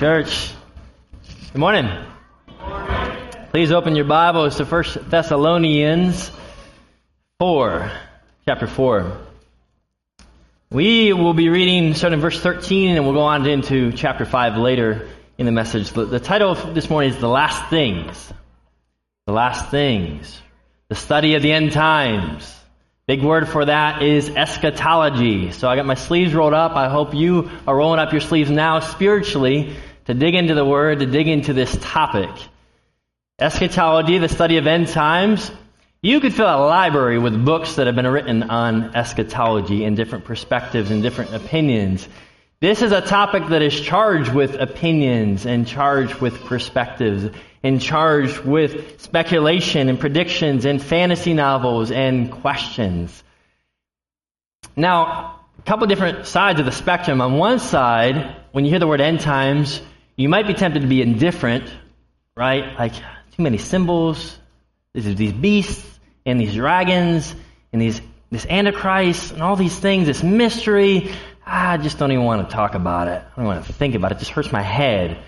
Church, good morning. Please open your Bibles to 1 Thessalonians 4, chapter 4. We will be reading starting verse 13 and we'll go on into chapter 5 later in the message. The, the title of this morning is The Last Things. The Last Things. The study of the end times. Big word for that is eschatology. So I got my sleeves rolled up. I hope you are rolling up your sleeves now spiritually to dig into the word, to dig into this topic. Eschatology, the study of end times. You could fill a library with books that have been written on eschatology in different perspectives and different opinions. This is a topic that is charged with opinions and charged with perspectives and charged with speculation and predictions and fantasy novels and questions. Now, a couple different sides of the spectrum. On one side, when you hear the word end times, you might be tempted to be indifferent, right? Like, too many symbols, these beasts and these dragons and these this antichrist and all these things, this mystery. I just don't even want to talk about it. I don't want to think about it. It just hurts my head.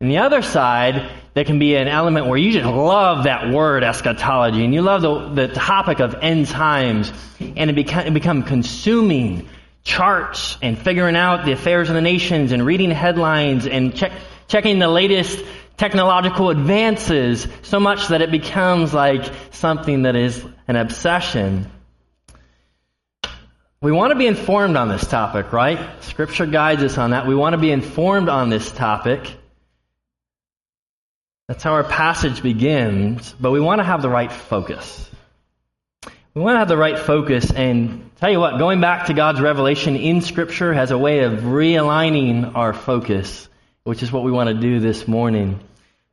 And the other side, there can be an element where you just love that word eschatology and you love the, the topic of end times and it become, it become consuming charts and figuring out the affairs of the nations and reading headlines and check, checking the latest technological advances so much that it becomes like something that is an obsession. We want to be informed on this topic, right? Scripture guides us on that. We want to be informed on this topic. That's how our passage begins, but we want to have the right focus. We want to have the right focus and tell you what, going back to God's revelation in Scripture has a way of realigning our focus, which is what we want to do this morning.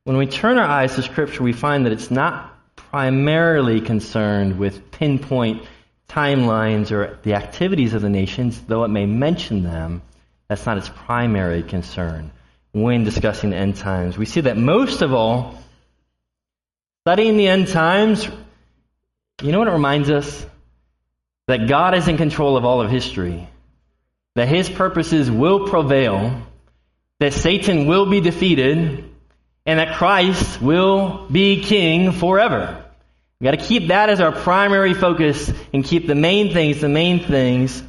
When we turn our eyes to Scripture, we find that it's not primarily concerned with pinpoint timelines or the activities of the nations, though it may mention them. That's not its primary concern when discussing the end times. We see that most of all, studying the end times you know what it reminds us? That God is in control of all of history, that his purposes will prevail, that Satan will be defeated, and that Christ will be king forever. We've got to keep that as our primary focus and keep the main things the main things.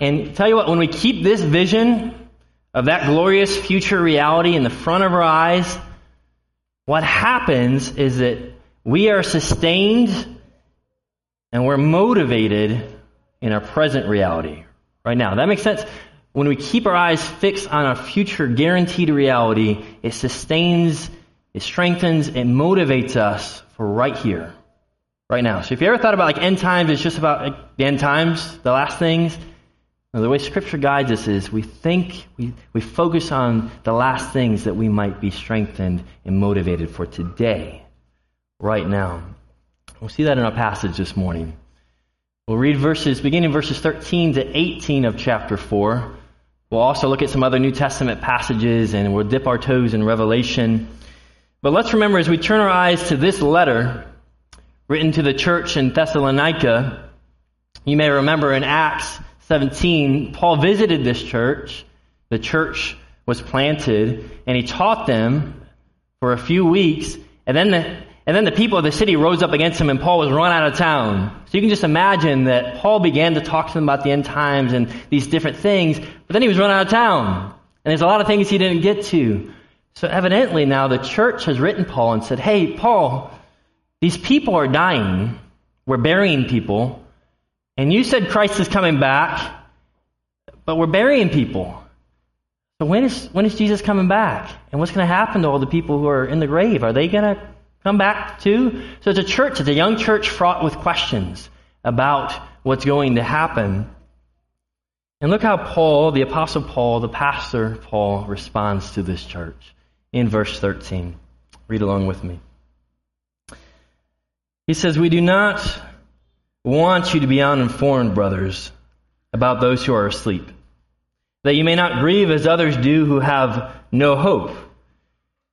And tell you what, when we keep this vision of that glorious future reality in the front of our eyes, what happens is that we are sustained and we're motivated in our present reality right now. That makes sense? When we keep our eyes fixed on a future guaranteed reality, it sustains, it strengthens, it motivates us for right here, right now. So if you ever thought about like end times, it's just about like, the end times, the last things. the way Scripture guides us is we think, we, we focus on the last things that we might be strengthened and motivated for today, right now. We'll see that in our passage this morning. We'll read verses, beginning verses 13 to 18 of chapter 4. We'll also look at some other New Testament passages and we'll dip our toes in Revelation. But let's remember as we turn our eyes to this letter written to the church in Thessalonica, you may remember in Acts 17, Paul visited this church. The church was planted and he taught them for a few weeks. And then the, and then the people of the city rose up against him and Paul was run out of town. So you can just imagine that Paul began to talk to them about the end times and these different things, but then he was run out of town. And there's a lot of things he didn't get to. So evidently now the church has written Paul and said, Hey, Paul, these people are dying. We're burying people. And you said Christ is coming back, but we're burying people. So when is, when is Jesus coming back? And what's going to happen to all the people who are in the grave? Are they going to come back to. So it's a church, it's a young church fraught with questions about what's going to happen. And look how Paul, the Apostle Paul, the pastor Paul, responds to this church in verse 13. Read along with me. He says, We do not want you to be uninformed, brothers, about those who are asleep, that you may not grieve as others do who have no hope.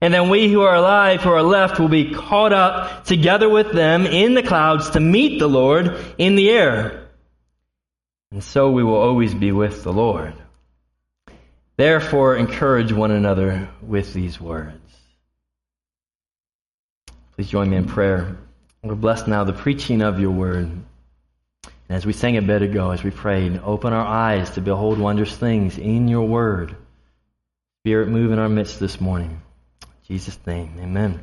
And then we who are alive, who are left, will be caught up together with them in the clouds to meet the Lord in the air. And so we will always be with the Lord. Therefore, encourage one another with these words. Please join me in prayer. We're blessed now the preaching of your word. And as we sang a bit ago, as we prayed, open our eyes to behold wondrous things in your word. Spirit, move in our midst this morning. Jesus' name, amen.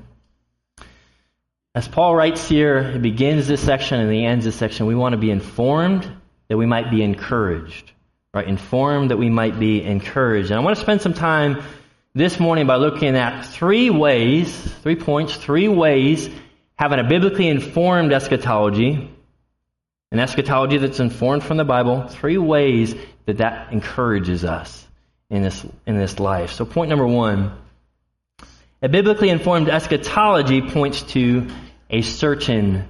As Paul writes here, he begins this section and he ends this section. We want to be informed that we might be encouraged. Right? Informed that we might be encouraged. And I want to spend some time this morning by looking at three ways, three points, three ways having a biblically informed eschatology, an eschatology that's informed from the Bible, three ways that that encourages us in this, in this life. So, point number one a biblically informed eschatology points to a certain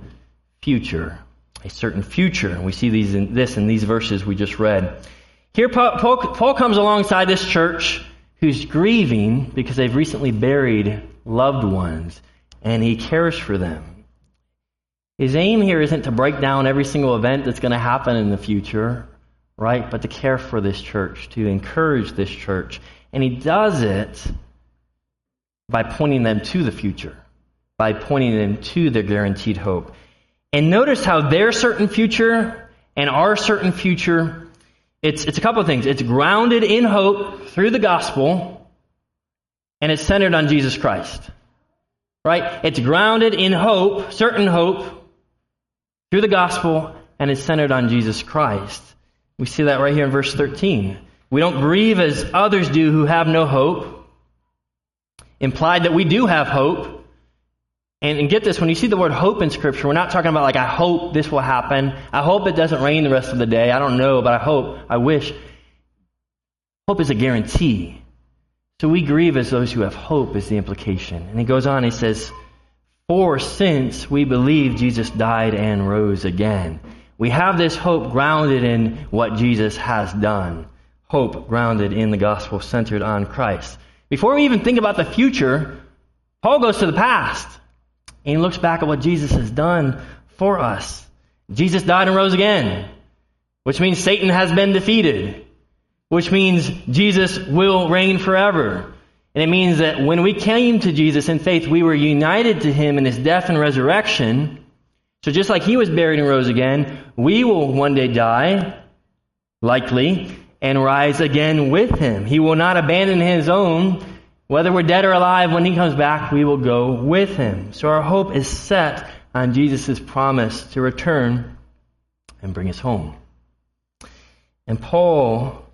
future. A certain future. And we see these in, this in these verses we just read. Here, Paul, Paul, Paul comes alongside this church who's grieving because they've recently buried loved ones and he cares for them. His aim here isn't to break down every single event that's going to happen in the future, right? But to care for this church, to encourage this church. And he does it by pointing them to the future, by pointing them to their guaranteed hope. And notice how their certain future and our certain future, it's, it's a couple of things. It's grounded in hope through the gospel, and it's centered on Jesus Christ. Right? It's grounded in hope, certain hope, through the gospel, and it's centered on Jesus Christ. We see that right here in verse 13. We don't grieve as others do who have no hope. Implied that we do have hope. And, and, get this, when you see the word hope in Scripture, we're not talking about like, I hope this will happen. I hope it doesn't rain the rest of the day. I don't know, but I hope, I wish. Hope is a guarantee. So we grieve as those who have hope, is the implication. And he goes on, he says, For since we believe Jesus died and rose again, we have this hope grounded in what Jesus has done. Hope grounded in the gospel centered on Christ. Before we even think about the future, Paul goes to the past and he looks back at what Jesus has done for us. Jesus died and rose again, which means Satan has been defeated which means Jesus will reign forever. And it means that when we came to Jesus in faith, we were united to him in his death and resurrection. So just like he was buried and rose again, we will one day die, likely, and rise again with him. He will not abandon his own. Whether we're dead or alive, when he comes back, we will go with him. So our hope is set on Jesus' promise to return and bring us home. And Paul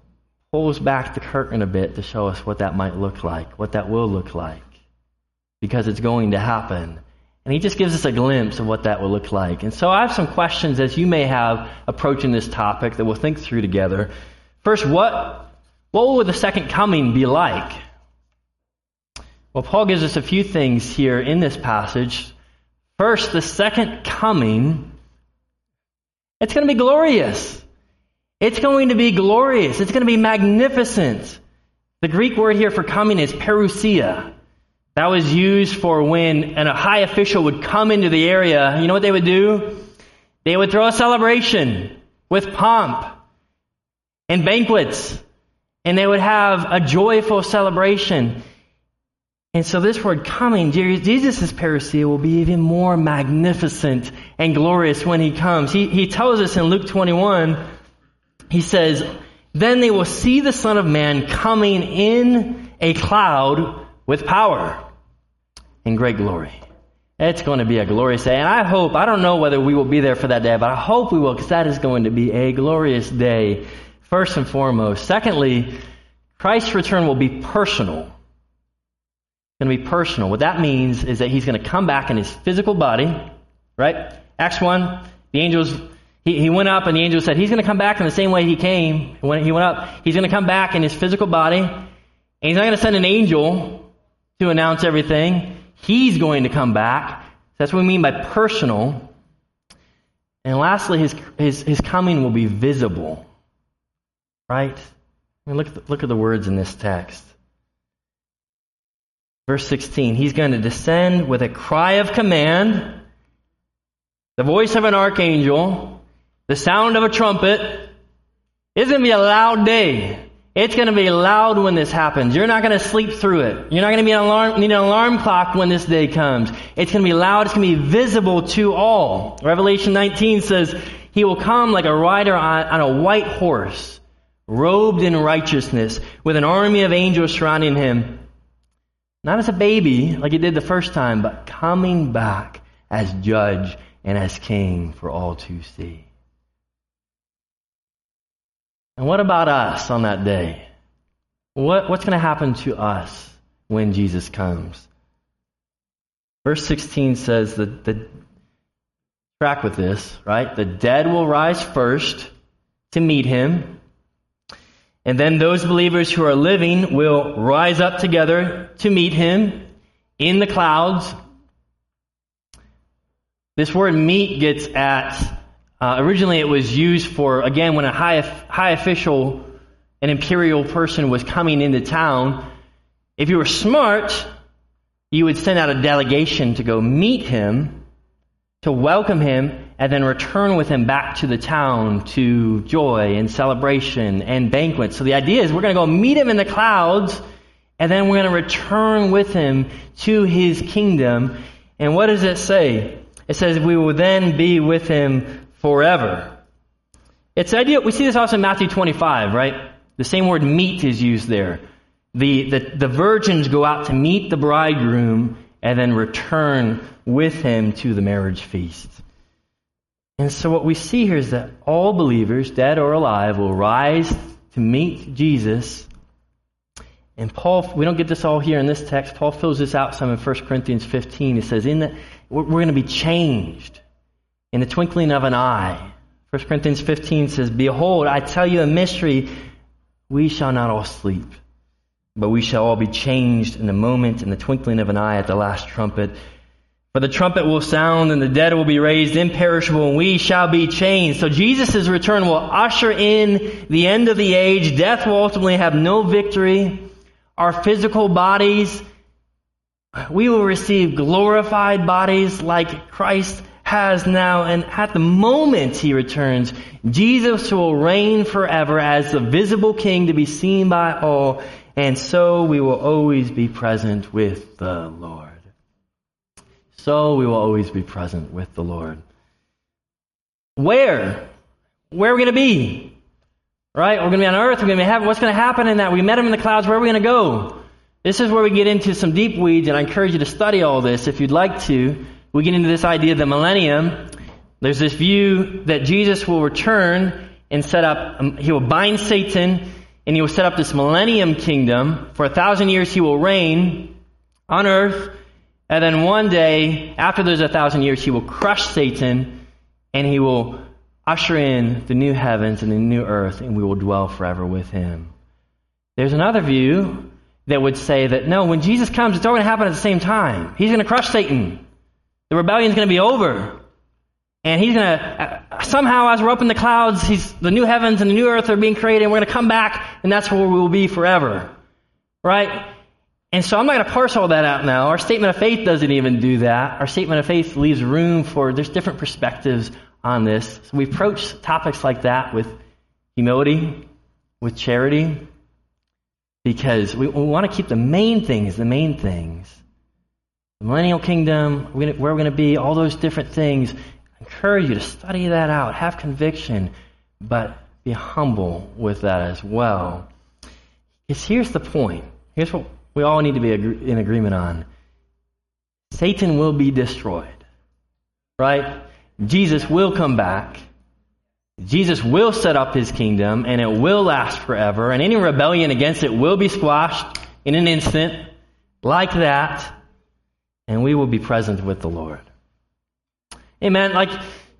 pulls back the curtain a bit to show us what that might look like, what that will look like, because it's going to happen. And he just gives us a glimpse of what that will look like. And so I have some questions as you may have approaching this topic that we'll think through together. First, what, what will the second coming be like? Well, Paul gives us a few things here in this passage. First, the second coming, it's going to be glorious. It's going to be glorious. It's going to be magnificent. The Greek word here for coming is parousia. That was used for when a high official would come into the area. You know what they would do? They would throw a celebration with pomp and banquets. And they would have a joyful celebration. And so this word coming, Jesus' parousia will be even more magnificent and glorious when he comes. He, he tells us in Luke 21 he says, Then they will see the Son of Man coming in a cloud with power and great glory. It's going to be a glorious day. And I hope, I don't know whether we will be there for that day, but I hope we will because that is going to be a glorious day, first and foremost. Secondly, Christ's return will be personal. It's going to be personal. What that means is that he's going to come back in his physical body, right? Acts 1, the angels he, he went up and the angel said, he's going to come back in the same way he came. When he went up, he's going to come back in his physical body. And he's not going to send an angel to announce everything. He's going to come back. That's what we mean by personal. And lastly, his, his, his coming will be visible. Right? I mean, look, at the, look at the words in this text. Verse 16, he's going to descend with a cry of command, the voice of an archangel, the sound of a trumpet. It's going to be a loud day. It's going to be loud when this happens. You're not going to sleep through it. You're not going to be an alarm, need an alarm clock when this day comes. It's going to be loud. It's going to be visible to all. Revelation 19 says, He will come like a rider on, on a white horse, robed in righteousness, with an army of angels surrounding him. Not as a baby, like he did the first time, but coming back as judge and as king for all to see. And what about us on that day? What, what's going to happen to us when Jesus comes? Verse 16 says that the track with this, right? The dead will rise first to meet him. And then those believers who are living will rise up together to meet him in the clouds. This word meet gets at uh, originally, it was used for, again, when a high, high official, an imperial person was coming into town. If you were smart, you would send out a delegation to go meet him, to welcome him, and then return with him back to the town to joy and celebration and banquets. So the idea is we're going to go meet him in the clouds, and then we're going to return with him to his kingdom. And what does it say? It says we will then be with him forever. It's the idea, we see this also in Matthew 25, right? The same word meet is used there. The, the, the virgins go out to meet the bridegroom and then return with him to the marriage feast. And so what we see here is that all believers, dead or alive, will rise to meet Jesus. And Paul, we don't get this all here in this text. Paul fills this out some in 1 Corinthians 15. He says, in the, we're, going to be changed in the twinkling of an eye. 1 Corinthians 15 says, Behold, I tell you a mystery. We shall not all sleep, but we shall all be changed in a moment, in the twinkling of an eye at the last trumpet. For the trumpet will sound and the dead will be raised imperishable and we shall be changed. So Jesus' return will usher in the end of the age. Death will ultimately have no victory. Our physical bodies, we will receive glorified bodies like Christ has now, and at the moment he returns, Jesus will reign forever as the visible king to be seen by all, and so we will always be present with the Lord. So we will always be present with the Lord. Where? Where are we going to be? Right? We're going to be on earth. We're going to be having, what's going to happen in that? We met him in the clouds. Where are we going to go? This is where we get into some deep weeds, and I encourage you to study all this if you'd like to we get into this idea of the millennium. There's this view that Jesus will return and set up, um, he will bind Satan and he will set up this millennium kingdom. For a thousand years he will reign on earth. And then one day, after those a thousand years, he will crush Satan and he will usher in the new heavens and the new earth and we will dwell forever with him. There's another view that would say that no, when Jesus comes, it's all going to happen at the same time. He's going to crush Satan. The rebellion is going to be over. And he's going to, uh, somehow, as we're up in the clouds, he's, the new heavens and the new earth are being created, and we're going to come back, and that's where we will be forever. Right? And so I'm not going to parse all that out now. Our statement of faith doesn't even do that. Our statement of faith leaves room for, there's different perspectives on this. So we approach topics like that with humility, with charity, because we, we want to keep the main things the main things the millennial kingdom, where we're going to be, all those different things. Encourage you to study that out, have conviction, but be humble with that as well. Because here's the point. Here's what we all need to be in agreement on. Satan will be destroyed. Right? Jesus will come back. Jesus will set up his kingdom and it will last forever. And any rebellion against it will be squashed in an instant. Like that and we will be present with the Lord. Amen. Like,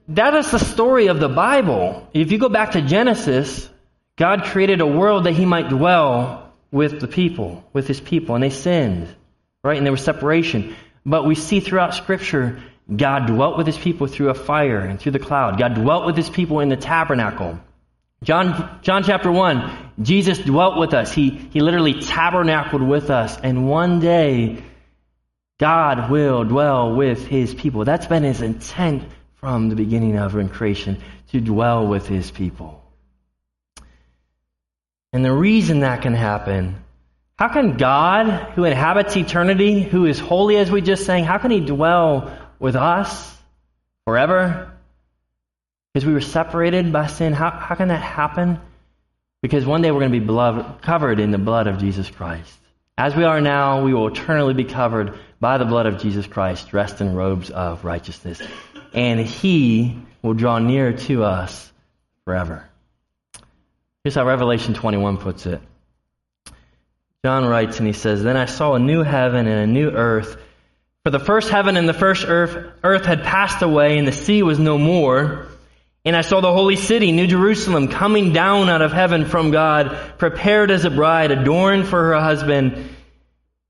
that is the story of the Bible. If you go back to Genesis, God created a world that he might dwell with the people, with his people, and they sinned. right? And there was separation. But we see throughout Scripture, God dwelt with his people through a fire and through the cloud. God dwelt with his people in the tabernacle. John, John chapter 1, Jesus dwelt with us. He, he literally tabernacled with us. And one day, God will dwell with his people. That's been his intent from the beginning of creation, to dwell with his people. And the reason that can happen, how can God, who inhabits eternity, who is holy as we just sang, how can he dwell with us forever? Because we were separated by sin. How, how can that happen? Because one day we're going to be blood, covered in the blood of Jesus Christ. As we are now, we will eternally be covered by the blood of Jesus Christ, dressed in robes of righteousness. And He will draw near to us forever. Here's how Revelation 21 puts it. John writes and he says, Then I saw a new heaven and a new earth. For the first heaven and the first earth, earth had passed away, and the sea was no more. And I saw the holy city, New Jerusalem, coming down out of heaven from God, prepared as a bride, adorned for her husband.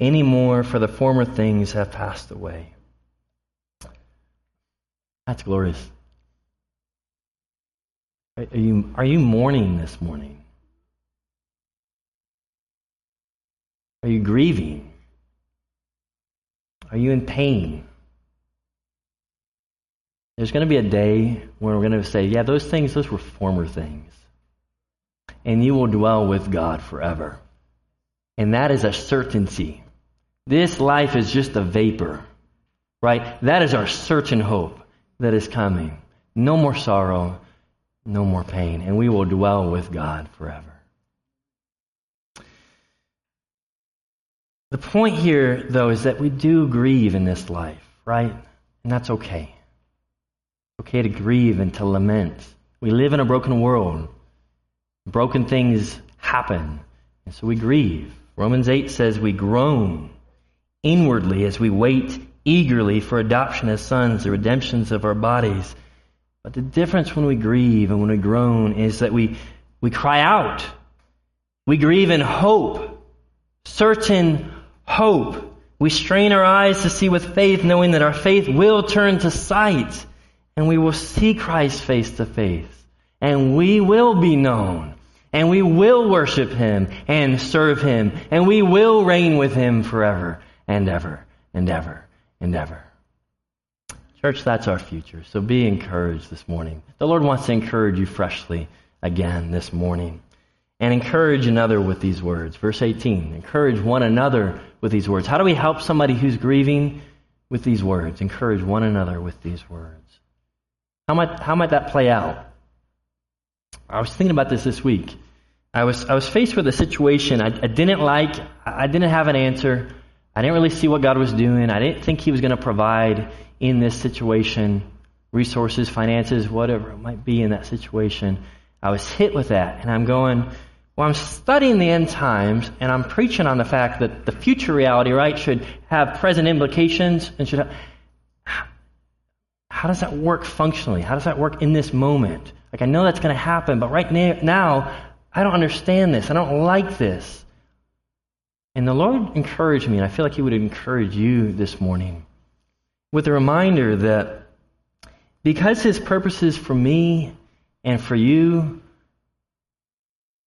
any more, for the former things have passed away. That's glorious. Are you, are you mourning this morning? Are you grieving? Are you in pain? There's going to be a day when we're going to say, yeah, those things, those were former things. And you will dwell with God forever. And that is a certainty. This life is just a vapor, right? That is our certain hope that is coming. No more sorrow, no more pain, and we will dwell with God forever. The point here, though, is that we do grieve in this life, right? And that's okay okay to grieve and to lament. We live in a broken world. Broken things happen. And so we grieve. Romans 8 says we groan inwardly as we wait eagerly for adoption as sons, the redemptions of our bodies. But the difference when we grieve and when we groan is that we, we cry out. We grieve in hope, certain hope. We strain our eyes to see with faith, knowing that our faith will turn to sight and we will see Christ face to face. And we will be known. And we will worship Him and serve Him. And we will reign with Him forever and ever and ever and ever. Church, that's our future. So be encouraged this morning. The Lord wants to encourage you freshly again this morning. And encourage another with these words. Verse 18. Encourage one another with these words. How do we help somebody who's grieving with these words? Encourage one another with these words. How might, how might that play out? I was thinking about this this week. I was, I was faced with a situation I, I didn't like. I didn't have an answer. I didn't really see what God was doing. I didn't think He was going to provide in this situation resources, finances, whatever it might be in that situation. I was hit with that, and I'm going, well, I'm studying the end times, and I'm preaching on the fact that the future reality, right, should have present implications and should have how does that work functionally? How does that work in this moment? Like, I know that's going to happen, but right now, I don't understand this. I don't like this. And the Lord encouraged me, and I feel like He would encourage you this morning with a reminder that because His purposes for me and for you,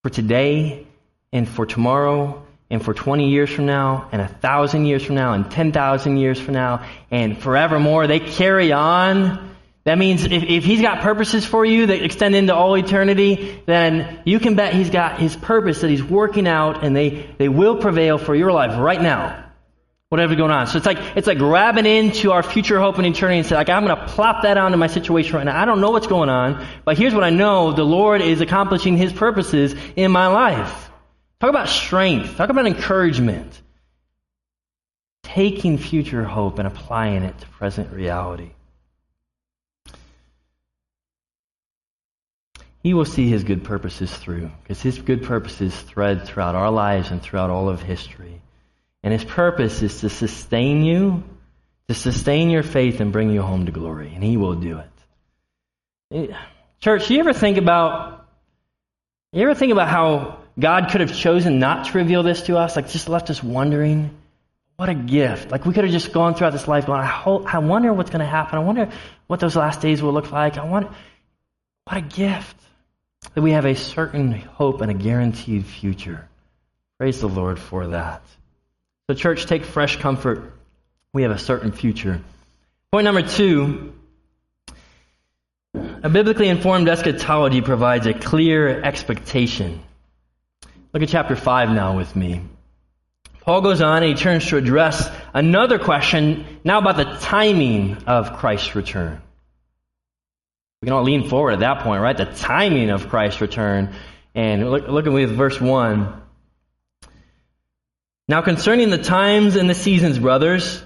for today and for tomorrow and for 20 years from now, and a thousand years from now, and 10,000 years from now, and forevermore, they carry on. That means if, if he's got purposes for you that extend into all eternity, then you can bet he's got his purpose that he's working out, and they, they will prevail for your life right now. Whatever's going on. So it's like, it's like grabbing into our future hope and eternity and say, like, I'm going to plop that onto my situation right now. I don't know what's going on, but here's what I know. The Lord is accomplishing his purposes in my life. Talk about strength. Talk about encouragement. taking future hope and applying it to present reality. He will see his good purposes through because his good purposes thread throughout our lives and throughout all of history. And his purpose is to sustain you, to sustain your faith and bring you home to glory. And he will do it. Church, you ever think about you ever think about how God could have chosen not to reveal this to us, like just left us wondering? What a gift. Like we could have just gone throughout this life going, I, hope, I wonder what's going to happen. I wonder what those last days will look like. I wonder, what a gift that we have a certain hope and a guaranteed future. Praise the Lord for that. So, church, take fresh comfort. We have a certain future. Point number two a biblically informed eschatology provides a clear expectation. Look at chapter 5 now with me. Paul goes on and he turns to address another question now about the timing of Christ's return. We can all lean forward at that point, right? The timing of Christ's return. And look, look at verse 1. Now, concerning the times and the seasons, brothers,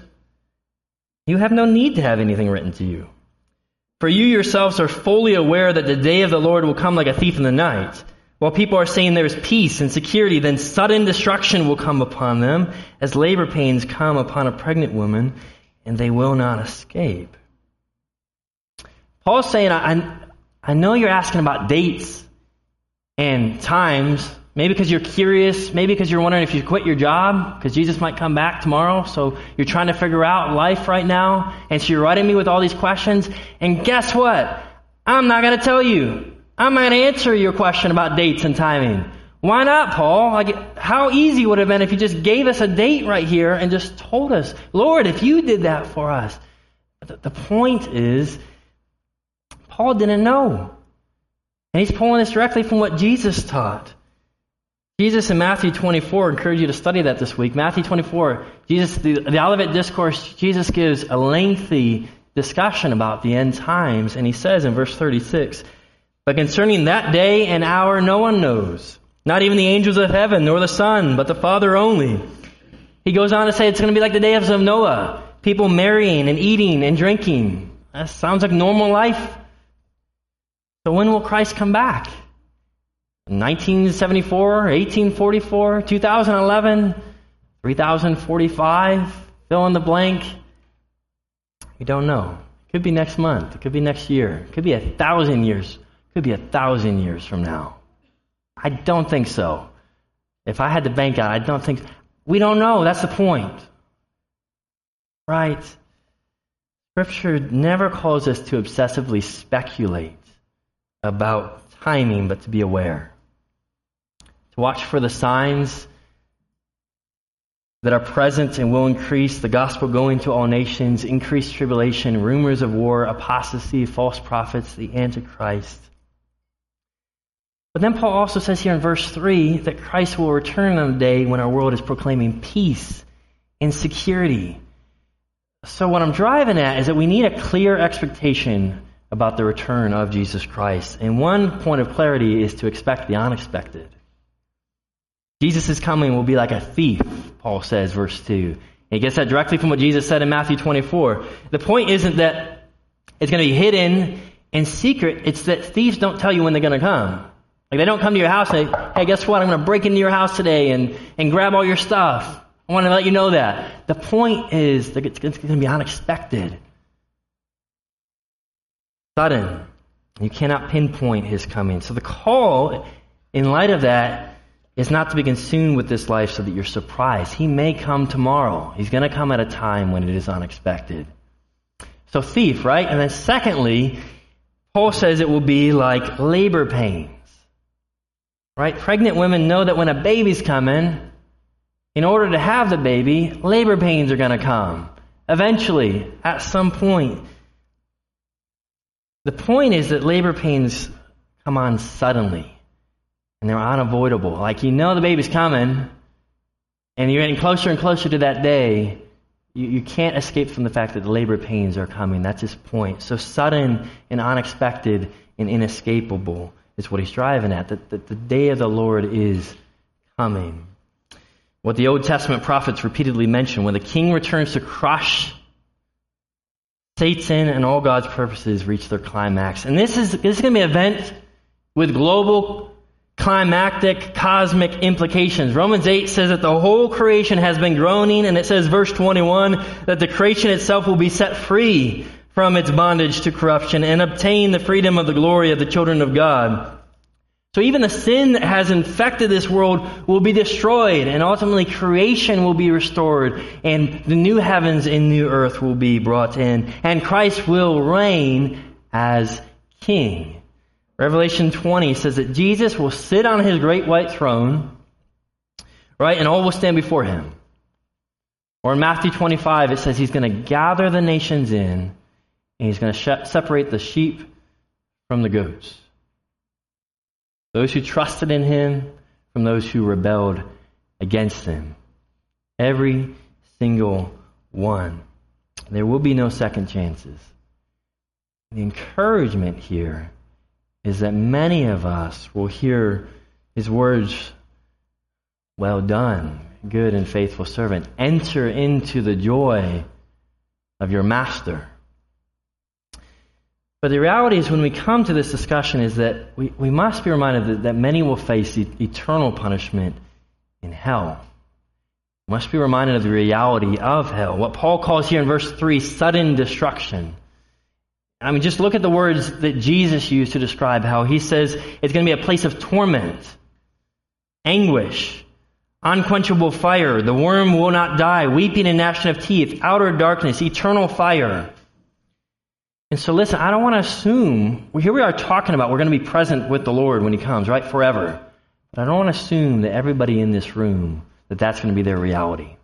you have no need to have anything written to you. For you yourselves are fully aware that the day of the Lord will come like a thief in the night. While people are saying there is peace and security, then sudden destruction will come upon them as labor pains come upon a pregnant woman, and they will not escape. Paul's saying, I, I know you're asking about dates and times, maybe because you're curious, maybe because you're wondering if you quit your job, because Jesus might come back tomorrow, so you're trying to figure out life right now, and so you're writing me with all these questions, and guess what? I'm not going to tell you. I'm not going to answer your question about dates and timing. Why not, Paul? Like, how easy would it have been if you just gave us a date right here and just told us, Lord, if you did that for us. The point is, Paul didn't know. And he's pulling this directly from what Jesus taught. Jesus in Matthew 24, encourage you to study that this week. Matthew 24, Jesus, the, the Olivet Discourse, Jesus gives a lengthy discussion about the end times, and he says in verse 36, But concerning that day and hour no one knows, not even the angels of heaven, nor the Son, but the Father only. He goes on to say it's going to be like the days of Noah, people marrying and eating and drinking. That sounds like normal life so when will Christ come back? 1974, 1844, 2011, 3045, fill in the blank. We don't know. It could be next month. It could be next year. It could be a thousand years. It could be a thousand years from now. I don't think so. If I had to bank out, I don't think. We don't know. That's the point. Right? Scripture never calls us to obsessively speculate about timing, but to be aware. To watch for the signs that are present and will increase the gospel going to all nations, increased tribulation, rumors of war, apostasy, false prophets, the Antichrist. But then Paul also says here in verse 3 that Christ will return on the day when our world is proclaiming peace and security. So, what I'm driving at is that we need a clear expectation about the return of Jesus Christ. And one point of clarity is to expect the unexpected. Jesus' coming will be like a thief, Paul says, verse 2. He gets that directly from what Jesus said in Matthew 24. The point isn't that it's going to be hidden and secret, it's that thieves don't tell you when they're going to come. Like they don't come to your house and say, hey, guess what? I'm going to break into your house today and, and grab all your stuff. I want to let you know that. The point is that it's going to be unexpected sudden. You cannot pinpoint his coming. So the call, in light of that, is not to be consumed with this life so that you're surprised. He may come tomorrow. He's going to come at a time when it is unexpected. So thief, right? And then secondly, Paul says it will be like labor pains. Right? Pregnant women know that when a baby's coming, in order to have the baby, labor pains are going to come. Eventually, at some point. The point is that labor pains come on suddenly and they're unavoidable. Like you know the baby's coming and you're getting closer and closer to that day. You, you can't escape from the fact that the labor pains are coming. That's his point. So sudden and unexpected and inescapable is what he's driving at. That, that the day of the Lord is coming. what the Old Testament prophets repeatedly mention when the king returns to crush Satan and all God's purposes reach their climax. And this is, this is going to be an event with global, climactic, cosmic implications. Romans 8 says that the whole creation has been groaning, and it says, verse 21, that the creation itself will be set free from its bondage to corruption and obtain the freedom of the glory of the children of God. So even the sin that has infected this world will be destroyed, and ultimately creation will be restored, and the new heavens and new earth will be brought in, and Christ will reign as king. Revelation 20 says that Jesus will sit on his great white throne, right, and all will stand before him. Or in Matthew 25, it says he's going to gather the nations in, and he's going to separate the sheep from the goats. Those who trusted in him from those who rebelled against him. Every single one. There will be no second chances. The encouragement here is that many of us will hear his words, Well done, good and faithful servant. Enter into the joy of your master. But the reality is, when we come to this discussion, is that we, we must be reminded that, that many will face e- eternal punishment in hell. We must be reminded of the reality of hell. What Paul calls here in verse 3 sudden destruction. I mean, just look at the words that Jesus used to describe how he says it's going to be a place of torment, anguish, unquenchable fire. The worm will not die, weeping and gnashing of teeth, outer darkness, eternal fire. And so listen, I don't want to assume, well, here we are talking about we're going to be present with the Lord when He comes, right? Forever. But I don't want to assume that everybody in this room, that that's going to be their reality.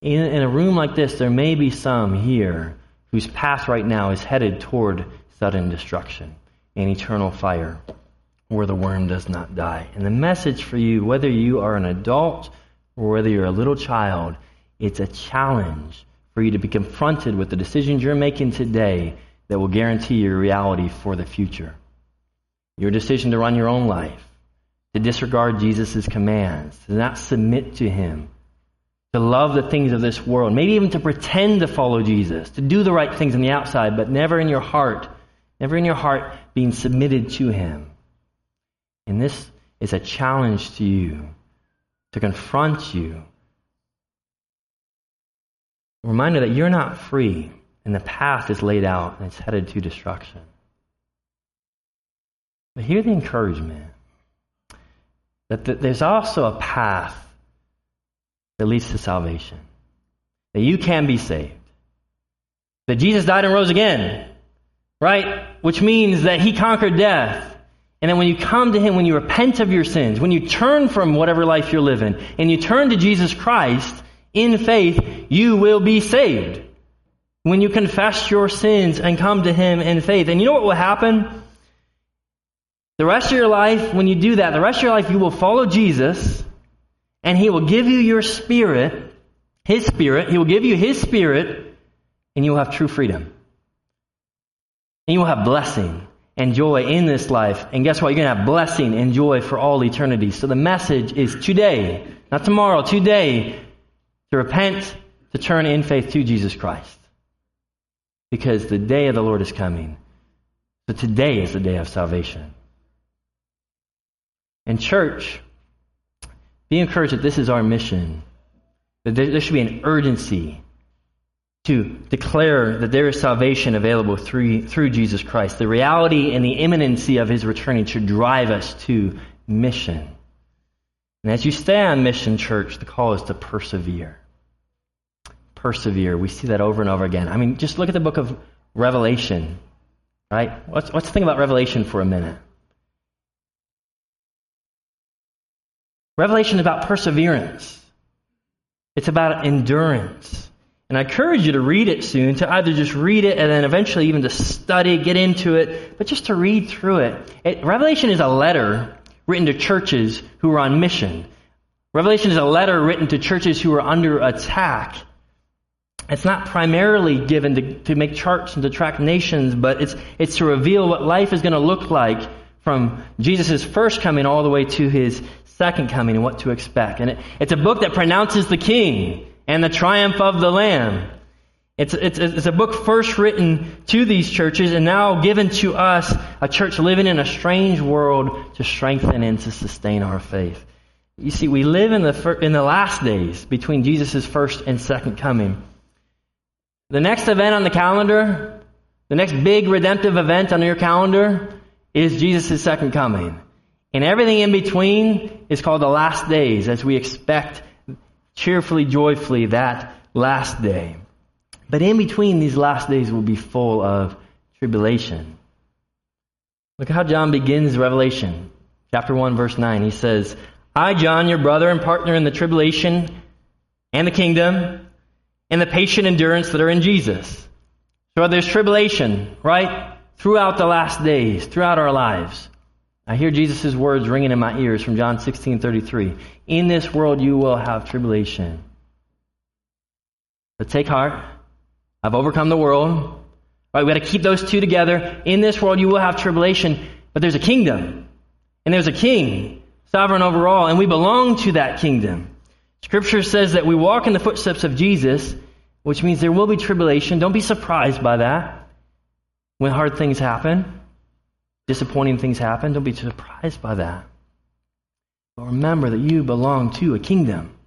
In, in a room like this, there may be some here whose path right now is headed toward sudden destruction and eternal fire where the worm does not die. And the message for you, whether you are an adult or whether you're a little child, it's a challenge for you to be confronted with the decisions you're making today that will guarantee your reality for the future. Your decision to run your own life, to disregard Jesus' commands, to not submit to Him, to love the things of this world, maybe even to pretend to follow Jesus, to do the right things on the outside, but never in your heart, never in your heart being submitted to Him. And this is a challenge to you to confront you a reminder that you're not free and the path is laid out and it's headed to destruction. But hear the encouragement that there's also a path that leads to salvation, that you can be saved, that Jesus died and rose again, right? Which means that he conquered death. And then when you come to him, when you repent of your sins, when you turn from whatever life you're living, and you turn to Jesus Christ, in faith, you will be saved. When you confess your sins and come to Him in faith. And you know what will happen? The rest of your life, when you do that, the rest of your life, you will follow Jesus and He will give you your spirit, His spirit. He will give you His spirit and you will have true freedom. And you will have blessing and joy in this life. And guess what? You're going to have blessing and joy for all eternity. So the message is today, not tomorrow, today to repent, to turn in faith to Jesus Christ. Because the day of the Lord is coming. So today is the day of salvation. And church, be encouraged that this is our mission. That there should be an urgency to declare that there is salvation available through, through Jesus Christ. The reality and the imminency of his returning should drive us to mission. And as you stay on mission, church, the call is to persevere. Persevere. We see that over and over again. I mean, just look at the book of Revelation, right? Let's, let's think about Revelation for a minute. Revelation is about perseverance. It's about endurance. And I encourage you to read it soon, to either just read it and then eventually even to study, get into it, but just to read through it. it Revelation is a letter written to churches who are on mission. Revelation is a letter written to churches who are under attack. It's not primarily given to, to make charts and to track nations, but it's, it's to reveal what life is going to look like from Jesus' first coming all the way to his second coming and what to expect. And it, it's a book that pronounces the king and the triumph of the Lamb. It's, it's, it's a book first written to these churches and now given to us, a church living in a strange world to strengthen and to sustain our faith. You see, we live in the, in the last days between Jesus' first and second coming. The next event on the calendar, the next big redemptive event on your calendar is Jesus' second coming. And everything in between is called the last days as we expect cheerfully, joyfully that last day. But in between these last days will be full of tribulation. Look how John begins Revelation, chapter 1, verse 9. He says, I, John, your brother and partner in the tribulation and the kingdom and the patient endurance that are in Jesus. So there's tribulation, right? Throughout the last days, throughout our lives. I hear Jesus' words ringing in my ears from John 16 33. In this world you will have tribulation. But take heart. I've overcome the world. Right, we got to keep those two together. In this world, you will have tribulation, but there's a kingdom, and there's a king, sovereign over all, and we belong to that kingdom. Scripture says that we walk in the footsteps of Jesus, which means there will be tribulation. Don't be surprised by that. When hard things happen, disappointing things happen, don't be surprised by that. But remember that you belong to a kingdom.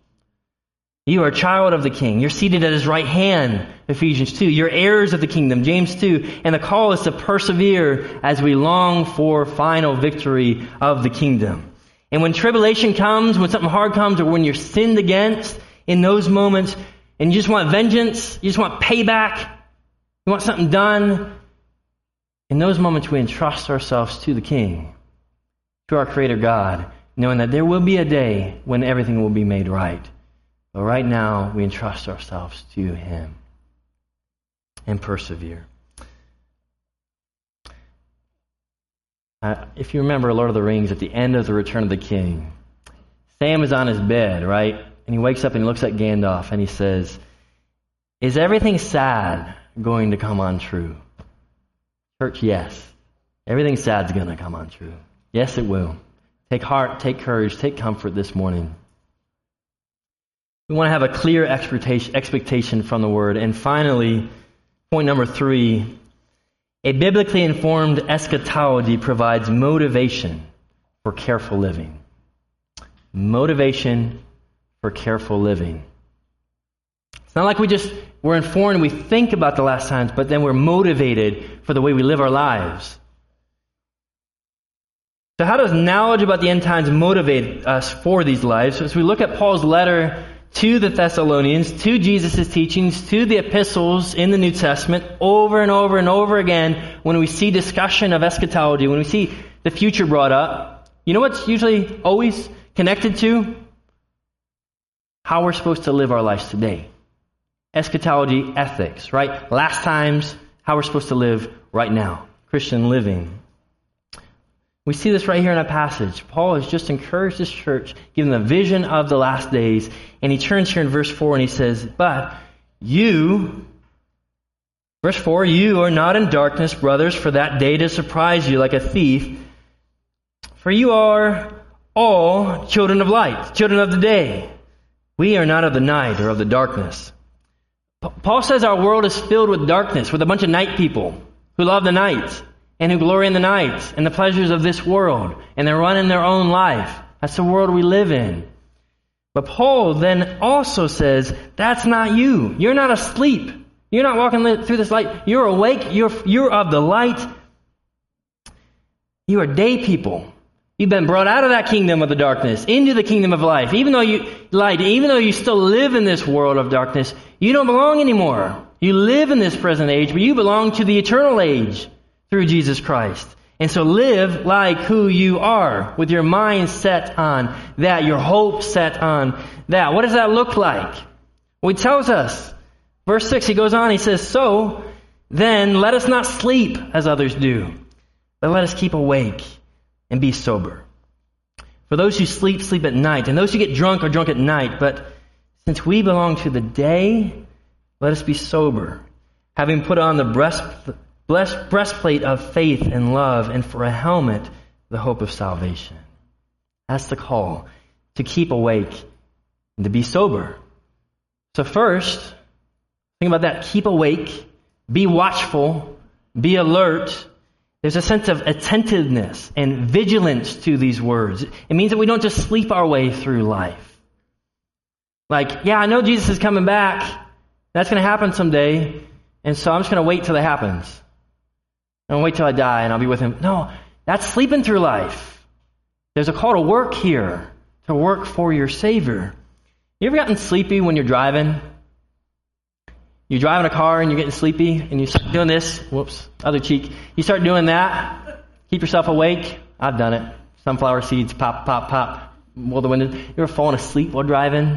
You are a child of the king. You're seated at his right hand, Ephesians 2. You're heirs of the kingdom, James 2. And the call is to persevere as we long for final victory of the kingdom. And when tribulation comes, when something hard comes, or when you're sinned against, in those moments, and you just want vengeance, you just want payback, you want something done, in those moments we entrust ourselves to the King, to our Creator God, knowing that there will be a day when everything will be made right. But right now, we entrust ourselves to Him and persevere. Uh, if you remember Lord of the Rings, at the end of the Return of the King, Sam is on his bed, right? And he wakes up and he looks at Gandalf and he says, Is everything sad going to come on true? Church, yes. Everything sad is going to come on true. Yes, it will. Take heart, take courage, take comfort this morning. We want to have a clear expectation from the Word. And finally, point number three a biblically informed eschatology provides motivation for careful living. Motivation for careful living. It's not like we just we're informed, we think about the last times, but then we're motivated for the way we live our lives. So, how does knowledge about the end times motivate us for these lives? So as we look at Paul's letter to the Thessalonians, to Jesus' teachings, to the epistles in the New Testament, over and over and over again, when we see discussion of eschatology, when we see the future brought up, you know what's usually always connected to? How we're supposed to live our lives today. Eschatology ethics, right? Last times, how we're supposed to live right now. Christian living. We see this right here in a passage. Paul has just encouraged his church, given the vision of the last days, and he turns here in verse 4 and he says, But you, verse 4, you are not in darkness, brothers, for that day to surprise you like a thief. For you are all children of light, children of the day. We are not of the night or of the darkness. Paul says our world is filled with darkness, with a bunch of night people who love the night and who glory in the nights and the pleasures of this world, and they're running their own life. That's the world we live in. But Paul then also says, that's not you. You're not asleep. You're not walking through this light. You're awake. You're, you're of the light. You are day people. You've been brought out of that kingdom of the darkness into the kingdom of life. Even though you light, even though you still live in this world of darkness, you don't belong anymore. You live in this present age, but you belong to the eternal age through Jesus Christ. And so live like who you are, with your mind set on that, your hope set on that. What does that look like? Well, he tells us. Verse 6, he goes on, he says, So then let us not sleep as others do, but let us keep awake and be sober. For those who sleep, sleep at night, and those who get drunk are drunk at night. But since we belong to the day, let us be sober, having put on the breast breastplate of faith and love, and for a helmet, the hope of salvation. That's the call. to keep awake and to be sober. So, first, think about that. Keep awake, be watchful, be alert. There's a sense of attentiveness and vigilance to these words. It means that we don't just sleep our way through life. Like, yeah, I know Jesus is coming back. That's going to happen someday. And so I'm just going to wait till it happens. I'm wait till I die and I'll be with him. No, that's sleeping through life. There's a call to work here, to work for your Savior. You ever gotten sleepy when you're driving? You're driving a car and you're getting sleepy and you start doing this. Whoops, other cheek. You start doing that. Keep yourself awake. I've done it. Sunflower seeds pop, pop, pop. Roll the window. You ever falling asleep while driving?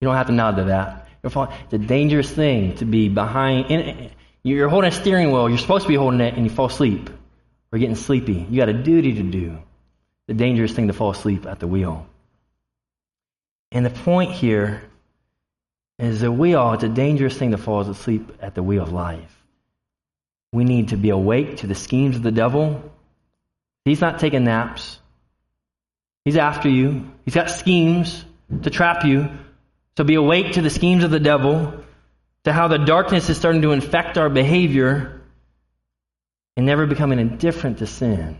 You don't have to nod to that. You're falling. It's a dangerous thing to be behind. You're holding a steering wheel. You're supposed to be holding it and you fall asleep or getting sleepy. You got a duty to do. The dangerous thing to fall asleep at the wheel. And the point here is that we all, it's a dangerous thing to fall asleep at the wheel of life. We need to be awake to the schemes of the devil. He's not taking naps. He's after you. He's got schemes to trap you. So be awake to the schemes of the devil, to how the darkness is starting to infect our behavior, and never becoming indifferent to sin.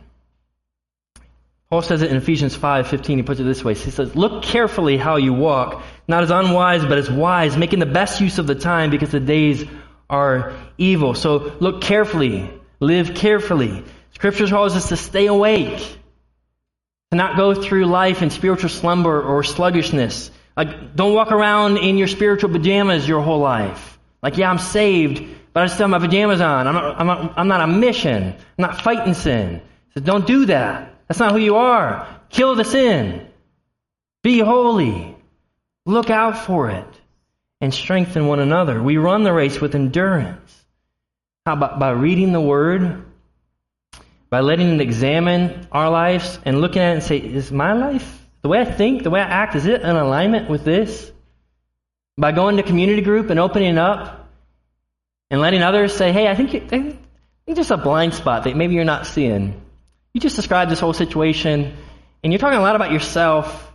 Paul says it in Ephesians 5:15. He puts it this way. He says, "Look carefully how you walk, not as unwise, but as wise, making the best use of the time because the days are evil." So look carefully, live carefully. Scripture calls us to stay awake, to not go through life in spiritual slumber or sluggishness. Like, don't walk around in your spiritual pajamas your whole life. Like, yeah, I'm saved, but I still have my pajamas on. I'm not, I'm not, I'm not on mission. I'm not fighting sin. So don't do that. That's not who you are. Kill the sin. Be holy. Look out for it. And strengthen one another. We run the race with endurance. How about by reading the Word? By letting it examine our lives and looking at it and say, is my life, the way I think, the way I act, is it in alignment with this? By going to community group and opening up and letting others say, hey, I think, you, I think there's a blind spot that maybe you're not seeing. You just described this whole situation, and you're talking a lot about yourself.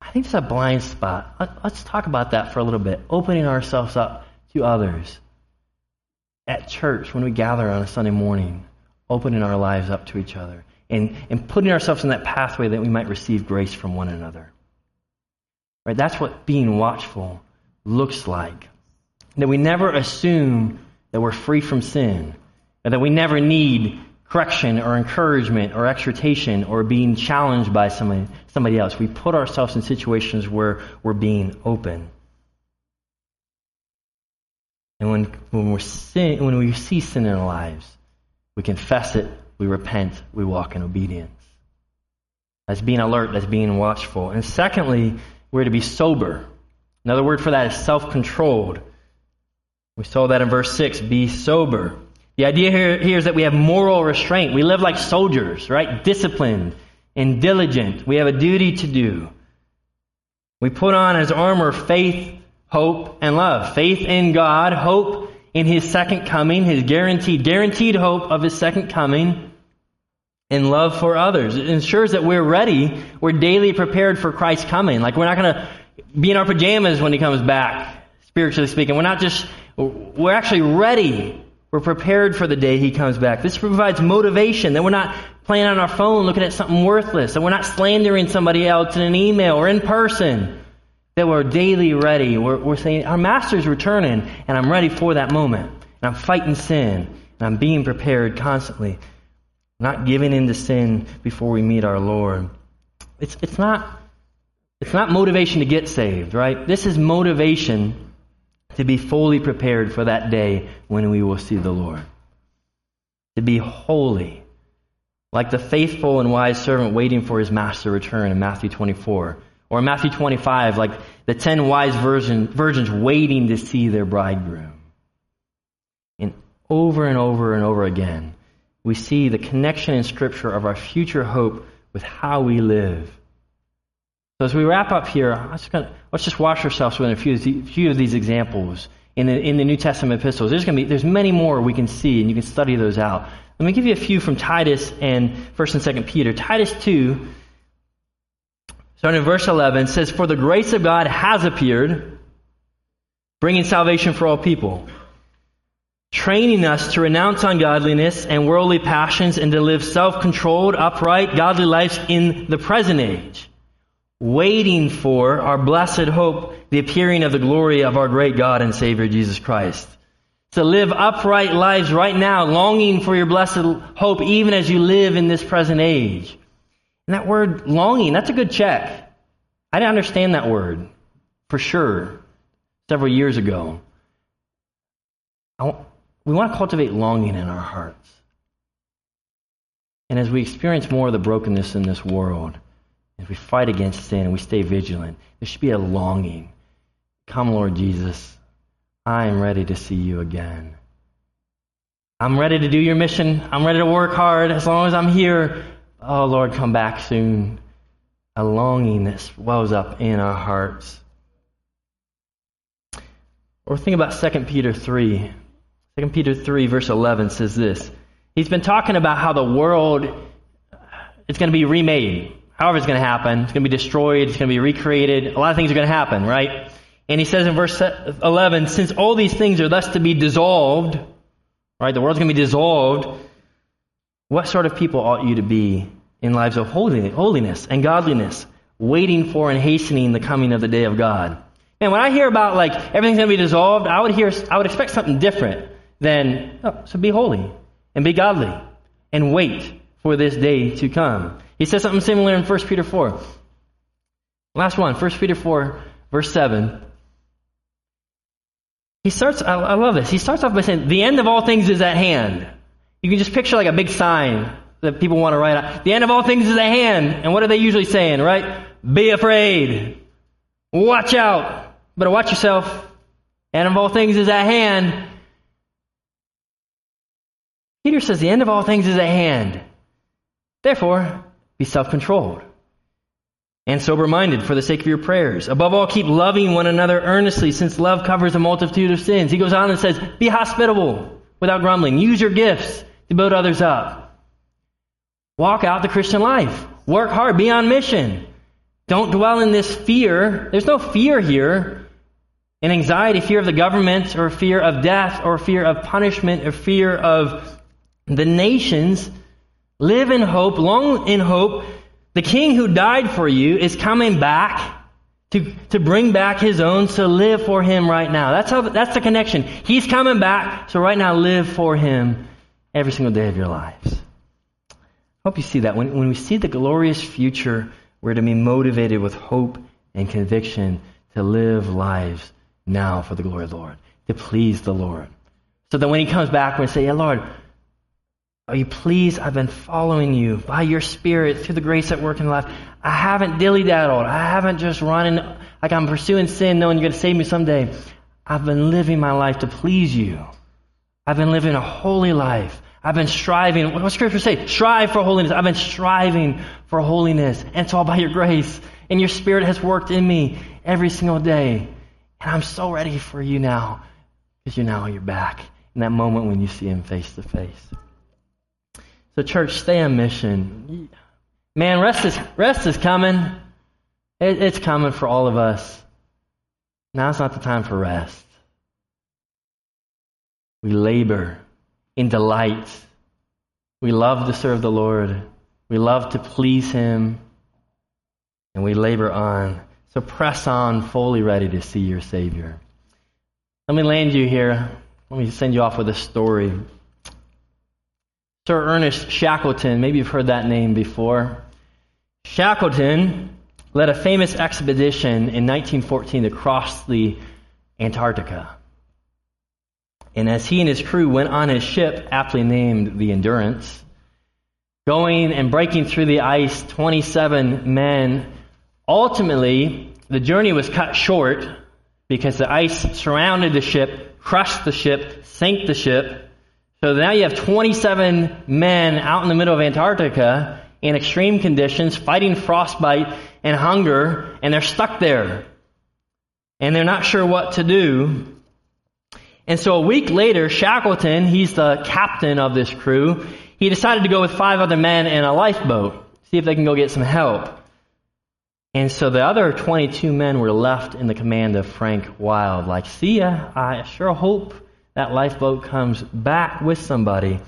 I think it's a blind spot. Let's talk about that for a little bit. Opening ourselves up to others. At church, when we gather on a Sunday morning, opening our lives up to each other and, and putting ourselves in that pathway that we might receive grace from one another. Right? That's what being watchful looks like. That we never assume that we're free from sin, and that we never need correction or encouragement or exhortation or being challenged by somebody, somebody else. We put ourselves in situations where we're being open. And when, when, we're sin, when we see sin in our lives, we confess it, we repent, we walk in obedience. That's being alert, that's being watchful. And secondly, we're to be sober. Another word for that is self controlled. We saw that in verse 6 be sober. The idea here, here is that we have moral restraint. We live like soldiers, right? Disciplined and diligent. We have a duty to do. We put on as armor faith, hope, and love. Faith in God, hope in His second coming, His guaranteed, guaranteed hope of His second coming, and love for others. It ensures that we're ready, we're daily prepared for Christ's coming. Like we're not going to be in our pajamas when He comes back, spiritually speaking. We're not just, we're actually ready we're prepared for the day he comes back. This provides motivation that we're not playing on our phone looking at something worthless, that we're not slandering somebody else in an email or in person, that we're daily ready. We're, we're saying, Our master's returning, and I'm ready for that moment. And I'm fighting sin, and I'm being prepared constantly. Not giving in to sin before we meet our Lord. It's, it's, not, it's not motivation to get saved, right? This is motivation to be fully prepared for that day when we will see the Lord. To be holy, like the faithful and wise servant waiting for his master return in Matthew 24. Or in Matthew 25, like the ten wise virgin, virgins waiting to see their bridegroom. And over and over and over again, we see the connection in Scripture of our future hope with how we live so as we wrap up here, let's, gonna, let's just wash ourselves with a few, few of these examples in the, in the New Testament epistles. There's going to be there's many more we can see, and you can study those out. Let me give you a few from Titus and First and Second Peter. Titus two starting in verse 11, says, For the grace of God has appeared, bringing salvation for all people, training us to renounce ungodliness and worldly passions and to live self-controlled, upright, godly lives in the present age, waiting for our blessed hope, the appearing of the glory of our great God and Savior Jesus Christ. To live upright lives right now, longing for your blessed hope, even as you live in this present age. And that word longing, that's a good check. I didn't understand that word for sure several years ago. We want to cultivate longing in our hearts. And as we experience more of the brokenness in this world, as we fight against sin and we stay vigilant, there should be a longing. Come, Lord Jesus, I am ready to see you again. I'm ready to do your mission. I'm ready to work hard as long as I'm here. Oh, Lord, come back soon. A longing that swells up in our hearts. Or think about 2 Peter 3. 2 Peter 3, verse 11 says this. He's been talking about how the world is going to be remade. However, it's going to happen. It's going to be destroyed. It's going to be recreated. A lot of things are going to happen, right? And he says in verse 11, since all these things are thus to be dissolved, right? The world's going to be dissolved. What sort of people ought you to be in lives of holiness and godliness, waiting for and hastening the coming of the day of God? And when I hear about like everything's going to be dissolved, I would hear, I would expect something different than, oh, so be holy and be godly and wait for this day to come. He says something similar in 1 Peter 4. Last one, 1 Peter 4, verse 7. He starts, I, I love this. He starts off by saying, the end of all things is at hand. You can just picture like a big sign that people want to write out. The end of all things is at hand. And what are they usually saying, right? Be afraid. Watch out. Better watch yourself. End of all things is at hand. Peter says the end of all things is at hand. Therefore, be self controlled and sober minded for the sake of your prayers. Above all, keep loving one another earnestly, since love covers a multitude of sins. He goes on and says, Be hospitable without grumbling. Use your gifts to build others up. Walk out the Christian life. Work hard. Be on mission. Don't dwell in this fear. There's no fear here. An anxiety, fear of the government, or fear of death, or fear of punishment, or fear of the nations. Live in hope, long in hope, the king who died for you is coming back to, to bring back his own, to live for him right now. That's how, that's the connection. He's coming back, so right now live for him every single day of your lives. I hope you see that. When, when we see the glorious future, we're to be motivated with hope and conviction to live lives now for the glory of the Lord, to please the Lord. So that when he comes back, we say, Yeah, Lord, are you pleased? I've been following you by your Spirit through the grace at work in life. I haven't dilly daddled. I haven't just running like I'm pursuing sin knowing you're going to save me someday. I've been living my life to please you. I've been living a holy life. I've been striving. What does Scripture say? Strive for holiness. I've been striving for holiness. And it's all by your grace. And your Spirit has worked in me every single day. And I'm so ready for you now because you're now on your back in that moment when you see Him face to face. So, church, stay on mission. Man, rest is, rest is coming. It, it's coming for all of us. Now's not the time for rest. We labor in delight. We love to serve the Lord. We love to please Him. And we labor on. So press on, fully ready to see your Savior. Let me land you here. Let me send you off with a story. Sir Ernest Shackleton, maybe you've heard that name before. Shackleton led a famous expedition in 1914 to cross the Antarctica. And as he and his crew went on his ship, aptly named the Endurance, going and breaking through the ice, 27 men, ultimately, the journey was cut short because the ice surrounded the ship, crushed the ship, sank the ship, so now you have 27 men out in the middle of Antarctica in extreme conditions, fighting frostbite and hunger, and they're stuck there. And they're not sure what to do. And so a week later, Shackleton, he's the captain of this crew, he decided to go with five other men in a lifeboat, see if they can go get some help. And so the other 22 men were left in the command of Frank Wild. Like, see ya, I sure hope that lifeboat comes back with somebody.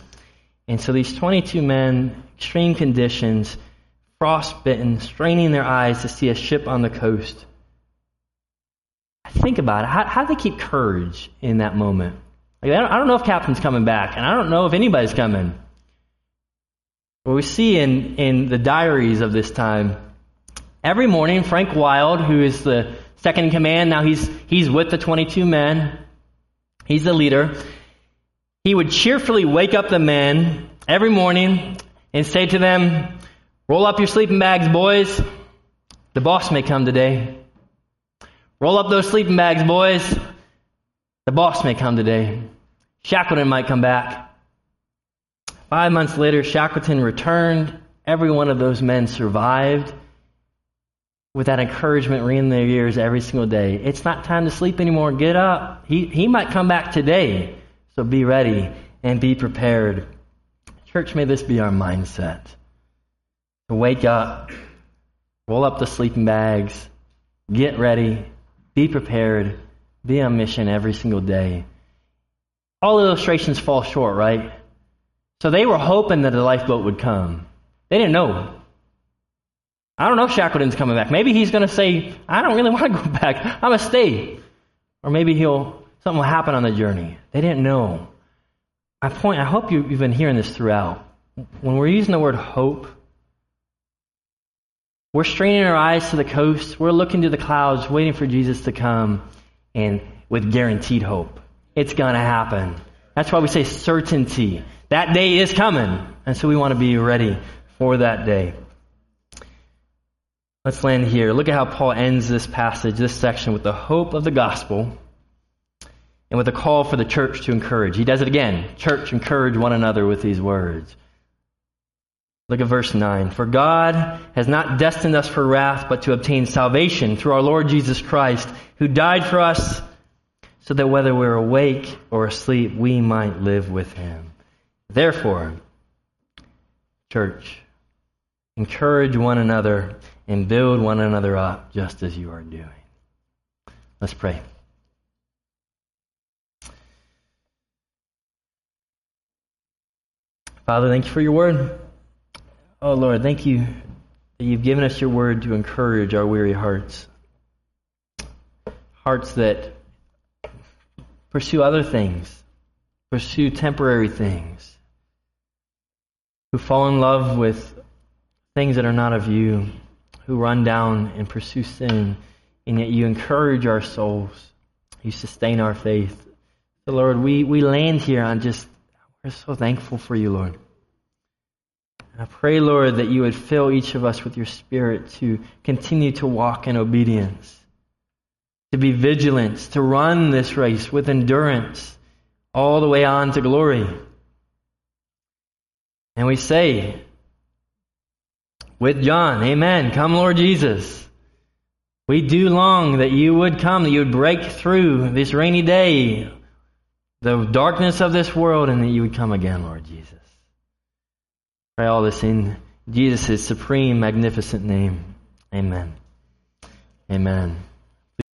And so these 22 men, extreme conditions, frostbitten, straining their eyes to see a ship on the coast. Think about it. How, how do they keep courage in that moment? Like, I, don't, I don't know if Captain's coming back, and I don't know if anybody's coming. But we see in, in the diaries of this time, every morning, Frank Wild, who is the second in command, now he's, he's with the 22 men, he's the leader, he would cheerfully wake up the men every morning and say to them, Roll up your sleeping bags, boys. The boss may come today. Roll up those sleeping bags, boys. The boss may come today. Shackleton might come back. Five months later, Shackleton returned. Every one of those men survived with that encouragement ringing in their ears every single day. It's not time to sleep anymore. Get up. He, he might come back today. So be ready and be prepared. Church, may this be our mindset to wake up, roll up the sleeping bags, get ready, be prepared, be on mission every single day. All illustrations fall short, right? So they were hoping that the lifeboat would come. They didn't know. I don't know if Shackleton's coming back. Maybe he's going to say, I don't really want to go back. I'm going to stay. Or maybe he'll, something will happen on the journey. They didn't know. I point, I hope you, you've been hearing this throughout. When we're using the word hope, we're straining our eyes to the coast. We're looking to the clouds, waiting for Jesus to come, and with guaranteed hope. It's going to happen. That's why we say certainty. That day is coming. And so we want to be ready for that day. Let's land here. Look at how Paul ends this passage, this section, with the hope of the gospel and with a call for the church to encourage. He does it again. Church, encourage one another with these words. Look at verse 9. For God has not destined us for wrath, but to obtain salvation through our Lord Jesus Christ, who died for us, so that whether we're awake or asleep, we might live with him. Therefore, church, encourage one another and build one another up just as you are doing. Let's pray. Father, thank you for your word. Oh, Lord, thank you that you've given us your word to encourage our weary hearts. Hearts that pursue other things, pursue temporary things, who fall in love with things that are not of you, who run down and pursue sin, and yet you encourage our souls. You sustain our faith. So, Lord, we, we land here on just, we're so thankful for you, Lord. And I pray, Lord, that you would fill each of us with your spirit to continue to walk in obedience, to be vigilant, to run this race with endurance all the way on to glory. And we say, with John, Amen. Come, Lord Jesus. We do long that you would come, that you would break through this rainy day, the darkness of this world, and that you would come again, Lord Jesus. Pray all this in Jesus' supreme, magnificent name. Amen. Amen.